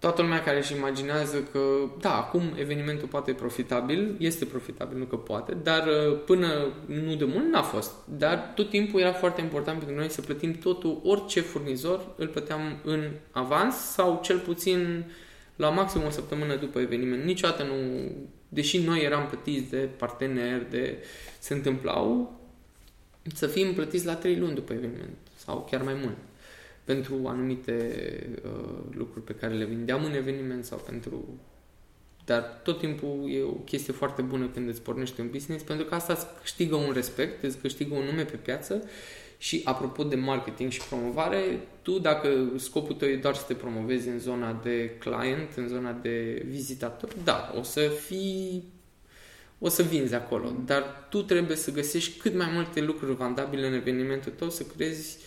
toată lumea care își imaginează că, da, acum evenimentul poate e profitabil, este profitabil, nu că poate, dar uh, până nu de mult n-a fost. Dar tot timpul era foarte important pentru noi să plătim totul, orice furnizor îl plăteam în avans sau cel puțin la maxim o săptămână după eveniment. Niciodată nu, deși noi eram plătiți de parteneri, de se întâmplau, să fim plătiți la trei luni după eveniment sau chiar mai mult pentru anumite uh, lucruri pe care le vindeam în eveniment sau pentru... Dar tot timpul e o chestie foarte bună când îți pornești un business, pentru că asta îți câștigă un respect, îți câștigă un nume pe piață și apropo de marketing și promovare, tu dacă scopul tău e doar să te promovezi în zona de client, în zona de vizitator, da, o să fii o să vinzi acolo, dar tu trebuie să găsești cât mai multe lucruri vandabile în evenimentul tău, să creezi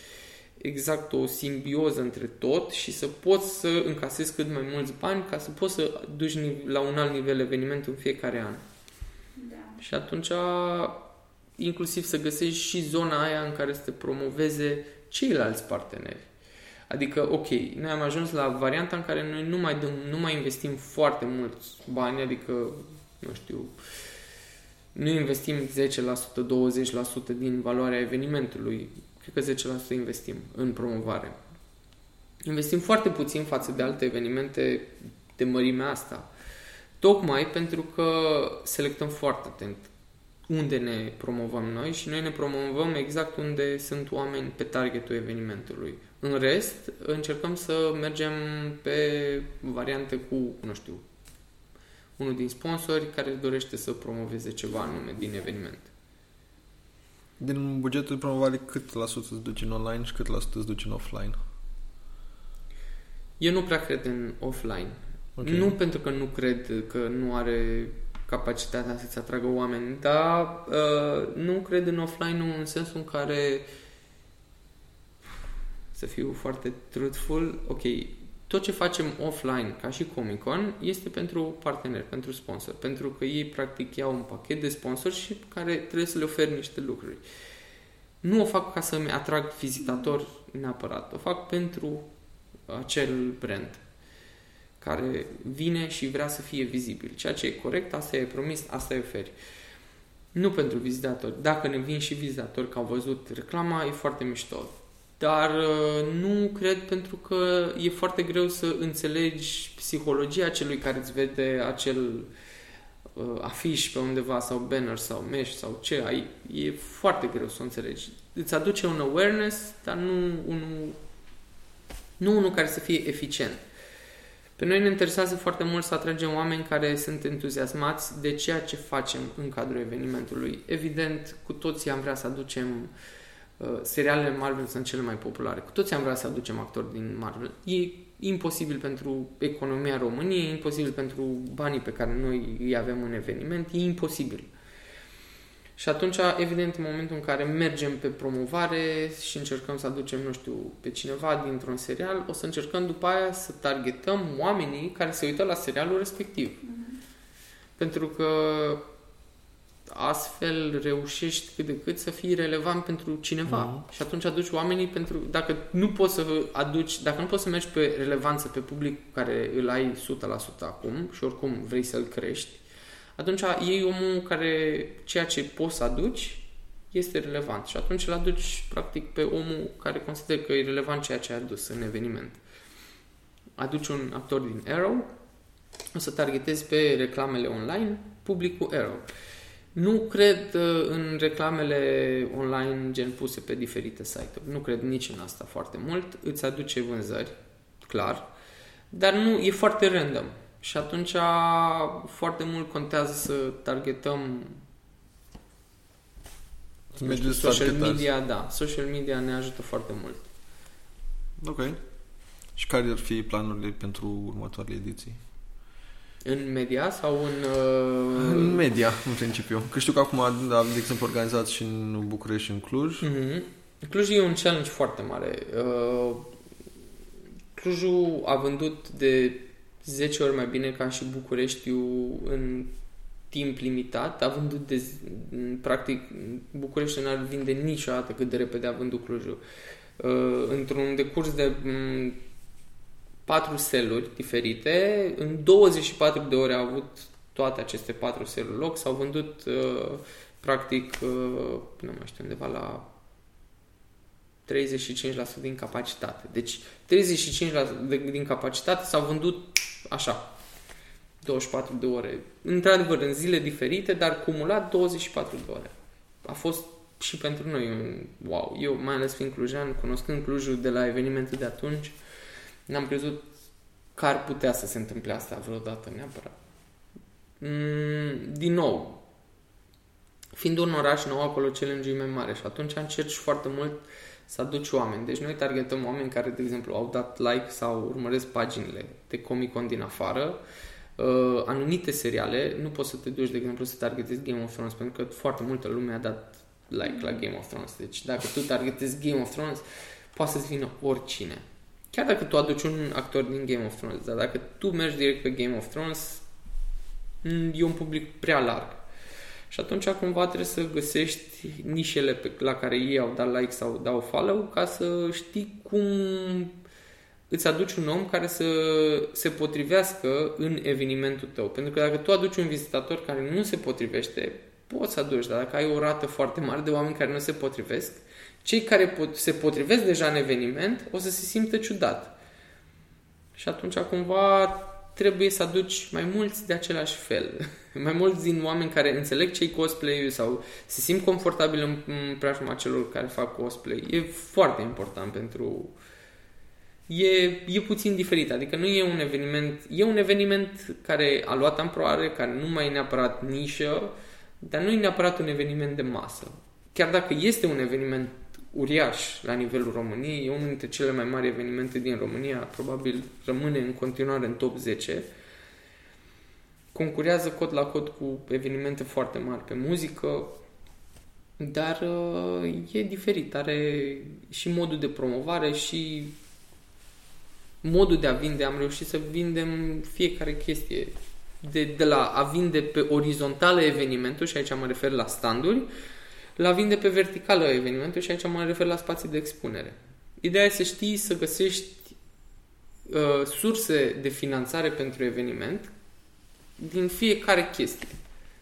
exact o simbioză între tot și să poți să încasezi cât mai mulți bani ca să poți să duci la un alt nivel evenimentul în fiecare an. Da. Și atunci inclusiv să găsești și zona aia în care să te promoveze ceilalți parteneri. Adică, ok, noi am ajuns la varianta în care noi nu mai, dăm, nu mai investim foarte mulți bani, adică, nu știu, nu investim 10%, 20% din valoarea evenimentului, cred că 10% investim în promovare. Investim foarte puțin față de alte evenimente de mărimea asta. Tocmai pentru că selectăm foarte atent unde ne promovăm noi și noi ne promovăm exact unde sunt oameni pe targetul evenimentului. În rest, încercăm să mergem pe variante cu, nu știu, unul din sponsori care dorește să promoveze ceva anume din eveniment. Din bugetul de promovare, cât la sută îți duci în online și cât la sută îți duci în offline? Eu nu prea cred în offline. Okay. Nu pentru că nu cred că nu are capacitatea să-ți atragă oameni, dar uh, nu cred în offline în sensul în care să fiu foarte truthful, ok, tot ce facem offline, ca și Comic-Con, este pentru parteneri, pentru sponsor, pentru că ei practic iau un pachet de sponsor și care trebuie să le oferi niște lucruri. Nu o fac ca să-mi atrag vizitatori neapărat, o fac pentru acel brand care vine și vrea să fie vizibil. Ceea ce e corect, asta e promis, asta e oferi. Nu pentru vizitatori. Dacă ne vin și vizitatori că au văzut reclama, e foarte mișto. Dar uh, nu cred pentru că e foarte greu să înțelegi psihologia celui care îți vede acel uh, afiș pe undeva sau banner sau mesh sau ce ai. E foarte greu să o înțelegi. Îți aduce un awareness, dar nu unul, nu unul care să fie eficient. Pe noi ne interesează foarte mult să atragem oameni care sunt entuziasmați de ceea ce facem în cadrul evenimentului. Evident, cu toții am vrea să aducem uh, serialele Marvel sunt cele mai populare. Cu toții am vrea să aducem actori din Marvel. E imposibil pentru economia României, e imposibil pentru banii pe care noi îi avem în eveniment, e imposibil. Și atunci, evident, în momentul în care mergem pe promovare și încercăm să aducem, nu știu, pe cineva dintr-un serial, o să încercăm după aia să targetăm oamenii care se uită la serialul respectiv. Mm-hmm. Pentru că astfel reușești cât de cât să fii relevant pentru cineva. Mm-hmm. Și atunci aduci oamenii pentru... Dacă nu poți să aduci... Dacă nu poți să mergi pe relevanță pe public care îl ai 100% acum și oricum vrei să-l crești, atunci e omul care ceea ce poți să aduci este relevant și atunci îl aduci practic pe omul care consider că e relevant ceea ce a adus în eveniment. Aduci un actor din Arrow, o să targetezi pe reclamele online publicul Arrow. Nu cred uh, în reclamele online gen puse pe diferite site-uri. Nu cred nici în asta foarte mult. Îți aduce vânzări, clar, dar nu e foarte random. Și atunci foarte mult contează să targetăm știu, social media, da. Social media ne ajută foarte mult. Ok. Și care ar fi planurile pentru următoarele ediții? În media sau în... Uh... În media, în principiu. Că știu că acum, da, de exemplu, organizați și în București și în Cluj. Mm-hmm. Cluj e un challenge foarte mare. Uh, Clujul a vândut de 10 ori mai bine ca și Bucureștiul în timp limitat, a vândut de, practic București n-ar vinde niciodată cât de repede a vândut Clujul. Uh, într-un decurs de m- patru seluri diferite, în 24 de ore au avut toate aceste patru seluri loc, s-au vândut uh, practic, uh, nu mai știu, undeva la 35% din capacitate. Deci 35% din capacitate s-au vândut așa, 24 de ore. Într-adevăr, în zile diferite, dar cumulat 24 de ore. A fost și pentru noi un wow. Eu, mai ales fiind clujan, cunoscând Clujul de la evenimentul de atunci, n-am crezut că ar putea să se întâmple asta vreodată neapărat. Mm, din nou, fiind un oraș nou, acolo challenge mai mare și atunci încerci foarte mult să aduci oameni. Deci noi targetăm oameni care, de exemplu, au dat like sau urmăresc paginile de Comic-Con din afară, uh, anumite seriale, nu poți să te duci, de exemplu, să targetezi Game of Thrones, pentru că foarte multă lume a dat like la Game of Thrones. Deci dacă tu targetezi Game of Thrones, poate să-ți vină oricine. Chiar dacă tu aduci un actor din Game of Thrones, dar dacă tu mergi direct pe Game of Thrones, e un public prea larg. Și atunci cumva trebuie să găsești nișele pe, la care ei au dat like sau dau follow ca să știi cum îți aduci un om care să se potrivească în evenimentul tău. Pentru că dacă tu aduci un vizitator care nu se potrivește, poți să aduci, dar dacă ai o rată foarte mare de oameni care nu se potrivesc, cei care pot, se potrivesc deja în eveniment o să se simtă ciudat. Și atunci cumva trebuie să aduci mai mulți de același fel. [LAUGHS] Mai mulți din oameni care înțeleg ce-i cosplay sau se simt confortabil în, în preajma celor care fac cosplay. E foarte important pentru... E, e puțin diferit, adică nu e un eveniment... E un eveniment care a luat amploare, care nu mai e neapărat nișă, dar nu e neapărat un eveniment de masă. Chiar dacă este un eveniment uriaș la nivelul României, e unul dintre cele mai mari evenimente din România, probabil rămâne în continuare în top 10. Concurează cot la cot cu evenimente foarte mari pe muzică, dar uh, e diferit, are și modul de promovare și modul de a vinde. Am reușit să vindem fiecare chestie. De, de la a vinde pe orizontală evenimentul, și aici mă refer la standuri, la vinde pe verticală evenimentul și aici mă refer la spații de expunere. Ideea e să știi să găsești uh, surse de finanțare pentru eveniment din fiecare chestie.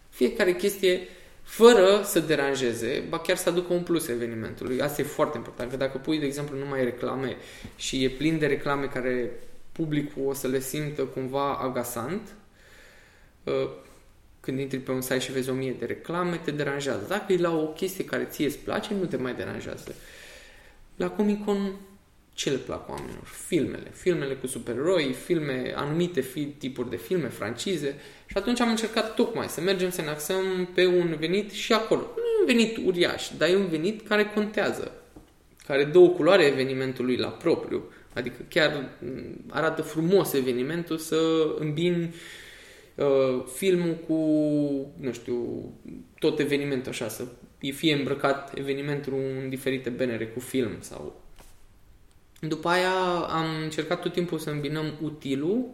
Fiecare chestie fără să deranjeze, ba chiar să aducă un plus evenimentului. Asta e foarte important, că dacă pui, de exemplu, numai reclame și e plin de reclame care publicul o să le simtă cumva agasant, uh, când intri pe un site și vezi o mie de reclame, te deranjează. Dacă e la o chestie care ție îți place, nu te mai deranjează. La Comic Con, ce le plac oamenilor? Filmele. Filmele cu supereroi, filme, anumite fi, tipuri de filme, francize. Și atunci am încercat tocmai să mergem să ne axăm pe un venit și acolo. Nu e un venit uriaș, dar e un venit care contează. Care dă o culoare evenimentului la propriu. Adică chiar arată frumos evenimentul să îmbini uh, filmul cu, nu știu, tot evenimentul așa, să fie îmbrăcat evenimentul în diferite benere cu film sau... După aia am încercat tot timpul să îmbinăm utilul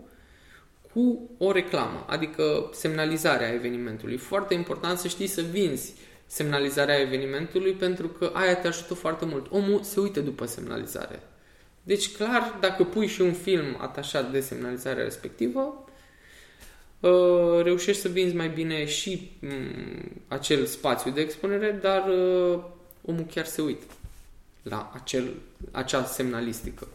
cu o reclamă, adică semnalizarea evenimentului. Foarte important să știi să vinzi semnalizarea evenimentului pentru că aia te ajută foarte mult. Omul se uită după semnalizare. Deci, clar, dacă pui și un film atașat de semnalizarea respectivă, Uh, reușești să vinzi mai bine și mm, acel spațiu de expunere, dar uh, omul chiar se uită la acel, acea semnalistică.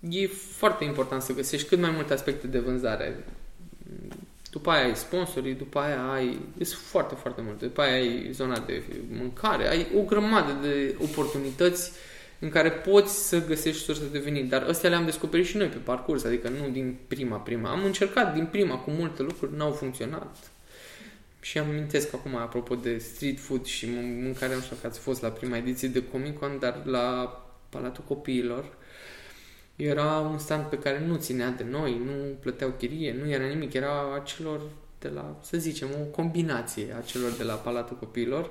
E foarte important să găsești cât mai multe aspecte de vânzare. După aia ai sponsorii, după aia ai... Sunt foarte, foarte multe. După aia ai zona de mâncare, ai o grămadă de oportunități uh, în care poți să găsești surse de venit. Dar astea le-am descoperit și noi pe parcurs, adică nu din prima, prima. Am încercat din prima cu multe lucruri, n-au funcționat. Și am amintesc acum, apropo de street food și mâncare, nu știu că ați fost la prima ediție de Comic Con, dar la Palatul Copiilor era un stand pe care nu ținea de noi, nu plăteau chirie, nu era nimic, era acelor de la, să zicem, o combinație a celor de la Palatul Copiilor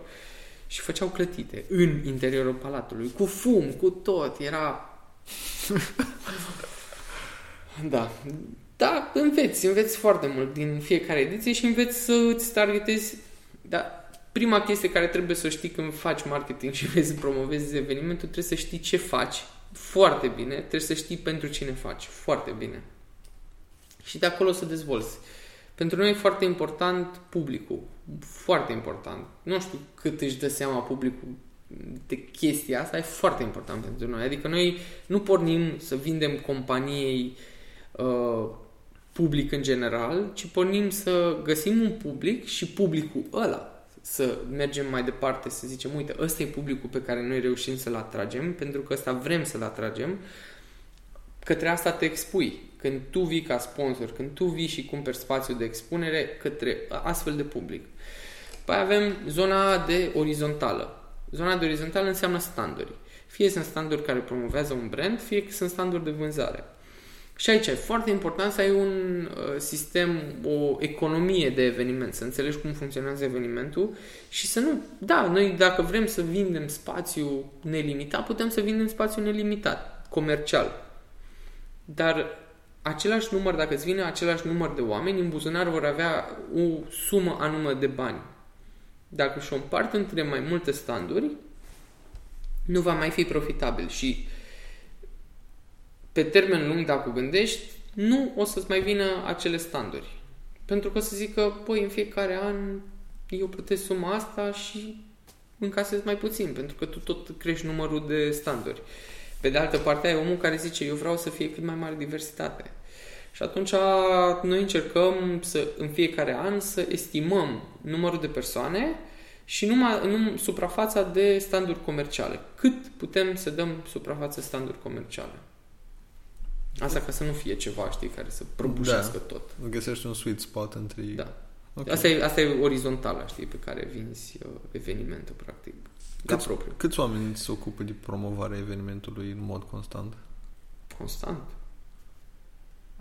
și făceau clătite în interiorul palatului, cu fum, cu tot, era... [LAUGHS] da, da, înveți, înveți foarte mult din fiecare ediție și înveți să îți targetezi, da, prima chestie care trebuie să știi când faci marketing și vrei să promovezi evenimentul, trebuie să știi ce faci foarte bine, trebuie să știi pentru cine faci foarte bine. Și de acolo să dezvolți. Pentru noi e foarte important publicul. Foarte important. Nu știu cât își dă seama publicul de chestia asta, e foarte important pentru noi. Adică noi nu pornim să vindem companiei uh, public în general, ci pornim să găsim un public și publicul ăla să mergem mai departe, să zicem, uite, ăsta e publicul pe care noi reușim să-l atragem, pentru că ăsta vrem să-l atragem, către asta te expui. Când tu vii ca sponsor, când tu vii și cumperi spațiu de expunere către astfel de public. Păi avem zona de orizontală. Zona de orizontală înseamnă standuri. Fie sunt standuri care promovează un brand, fie sunt standuri de vânzare. Și aici e foarte important să ai un uh, sistem, o economie de eveniment, să înțelegi cum funcționează evenimentul și să nu... Da, noi dacă vrem să vindem spațiu nelimitat, putem să vindem spațiu nelimitat, comercial. Dar același număr, dacă îți vine același număr de oameni, în buzunar vor avea o sumă anume de bani. Dacă și-o împart între mai multe standuri, nu va mai fi profitabil și pe termen lung, dacă o gândești, nu o să-ți mai vină acele standuri. Pentru că o să zică, păi, în fiecare an eu plătesc suma asta și încasez mai puțin, pentru că tu tot crești numărul de standuri. Pe de altă parte, ai omul care zice, eu vreau să fie cât mai mare diversitate. Și atunci noi încercăm să, în fiecare an să estimăm numărul de persoane și numai, num, suprafața de standuri comerciale. Cât putem să dăm suprafața standuri comerciale? Asta ca să nu fie ceva, știi, care să prăbușească da. tot. Găsești un sweet spot între... Da. Okay. Asta, e, asta e orizontala, știi, pe care vinzi uh, evenimentul, practic. Câți, propriu. câți oameni se ocupă de promovarea evenimentului în mod constant? Constant.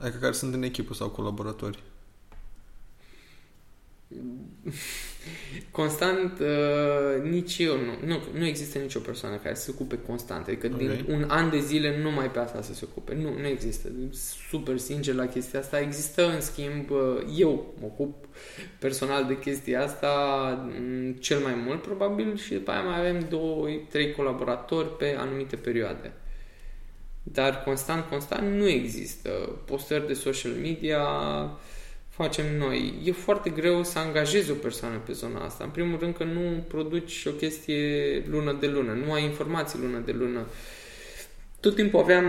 Adică care sunt în echipă sau colaboratori? [LAUGHS] Constant, uh, nici eu nu, nu. Nu există nicio persoană care să se ocupe constant. Adică okay. din un an de zile numai pe asta să se ocupe. Nu, nu există. Super sincer la chestia asta. Există, în schimb, uh, eu mă ocup personal de chestia asta mm, cel mai mult, probabil, și după aia mai avem doi, trei colaboratori pe anumite perioade. Dar constant, constant nu există. Postări de social media, facem noi. E foarte greu să angajezi o persoană pe zona asta. În primul rând că nu produci o chestie lună de lună, nu ai informații lună de lună. Tot timpul aveam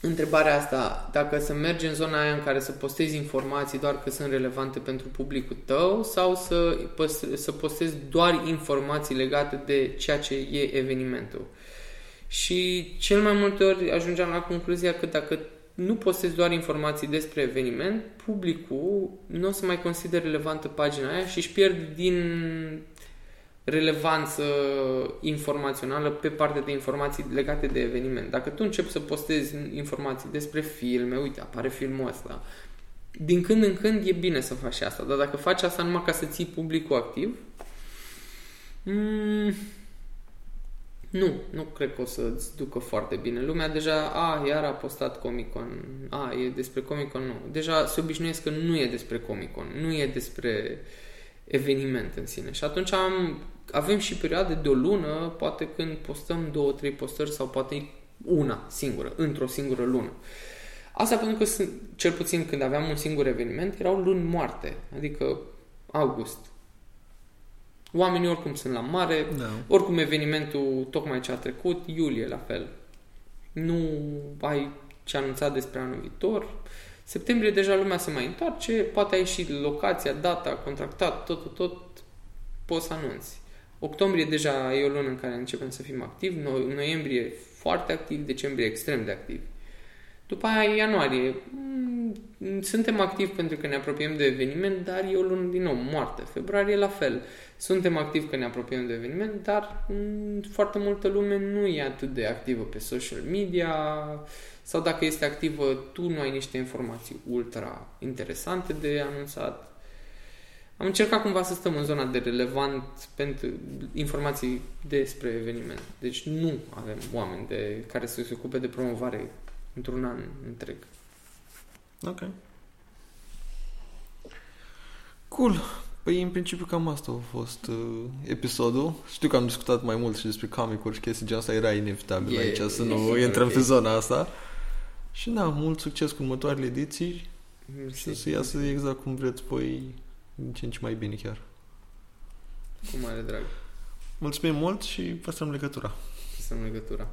întrebarea asta, dacă să mergi în zona aia în care să postezi informații doar că sunt relevante pentru publicul tău sau să, să postezi doar informații legate de ceea ce e evenimentul. Și cel mai multe ori ajungeam la concluzia că dacă nu postezi doar informații despre eveniment, publicul nu o să mai consider relevantă pagina aia și își pierd din relevanță informațională pe partea de informații legate de eveniment. Dacă tu începi să postezi informații despre filme, uite, apare filmul ăsta, din când în când e bine să faci asta, dar dacă faci asta numai ca să ții publicul activ, mm, nu, nu cred că o să-ți ducă foarte bine. Lumea deja, a, iar a postat Comic-Con, a, e despre Comic-Con, nu. Deja se obișnuiesc că nu e despre Comic-Con, nu e despre eveniment în sine. Și atunci am, avem și perioade de o lună, poate când postăm două, trei postări sau poate una singură, într-o singură lună. Asta pentru că, sunt, cel puțin când aveam un singur eveniment, erau luni moarte, adică august, Oamenii oricum sunt la mare, da. oricum evenimentul tocmai ce a trecut, iulie la fel. Nu ai ce anunța despre anul viitor. Septembrie deja lumea se mai întoarce, poate ai și locația, data, contractat, tot, tot, tot, poți să anunți. Octombrie deja e o lună în care începem să fim activi, no- noiembrie foarte activ, decembrie extrem de activ. După aia ianuarie, mm, suntem activi pentru că ne apropiem de eveniment, dar e o lună din nou moarte. Februarie la fel. Suntem activi că ne apropiem de eveniment, dar mm, foarte multă lume nu e atât de activă pe social media sau dacă este activă, tu nu ai niște informații ultra interesante de anunțat. Am încercat cumva să stăm în zona de relevant pentru informații despre eveniment. Deci nu avem oameni de, care să se ocupe de promovare într-un an întreg. Ok. Cool. Păi, în principiu, cam asta a fost uh, episodul. Știu că am discutat mai mult și despre comicuri și chestii gen asta era inevitabil yeah, aici să nu intrăm pe zona asta. Și da, mult succes cu următoarele ediții și să iasă exact cum vreți voi din ce în ce mai bine chiar. Cu mare drag. Mulțumim mult și păstrăm legătura. Păstrăm legătura.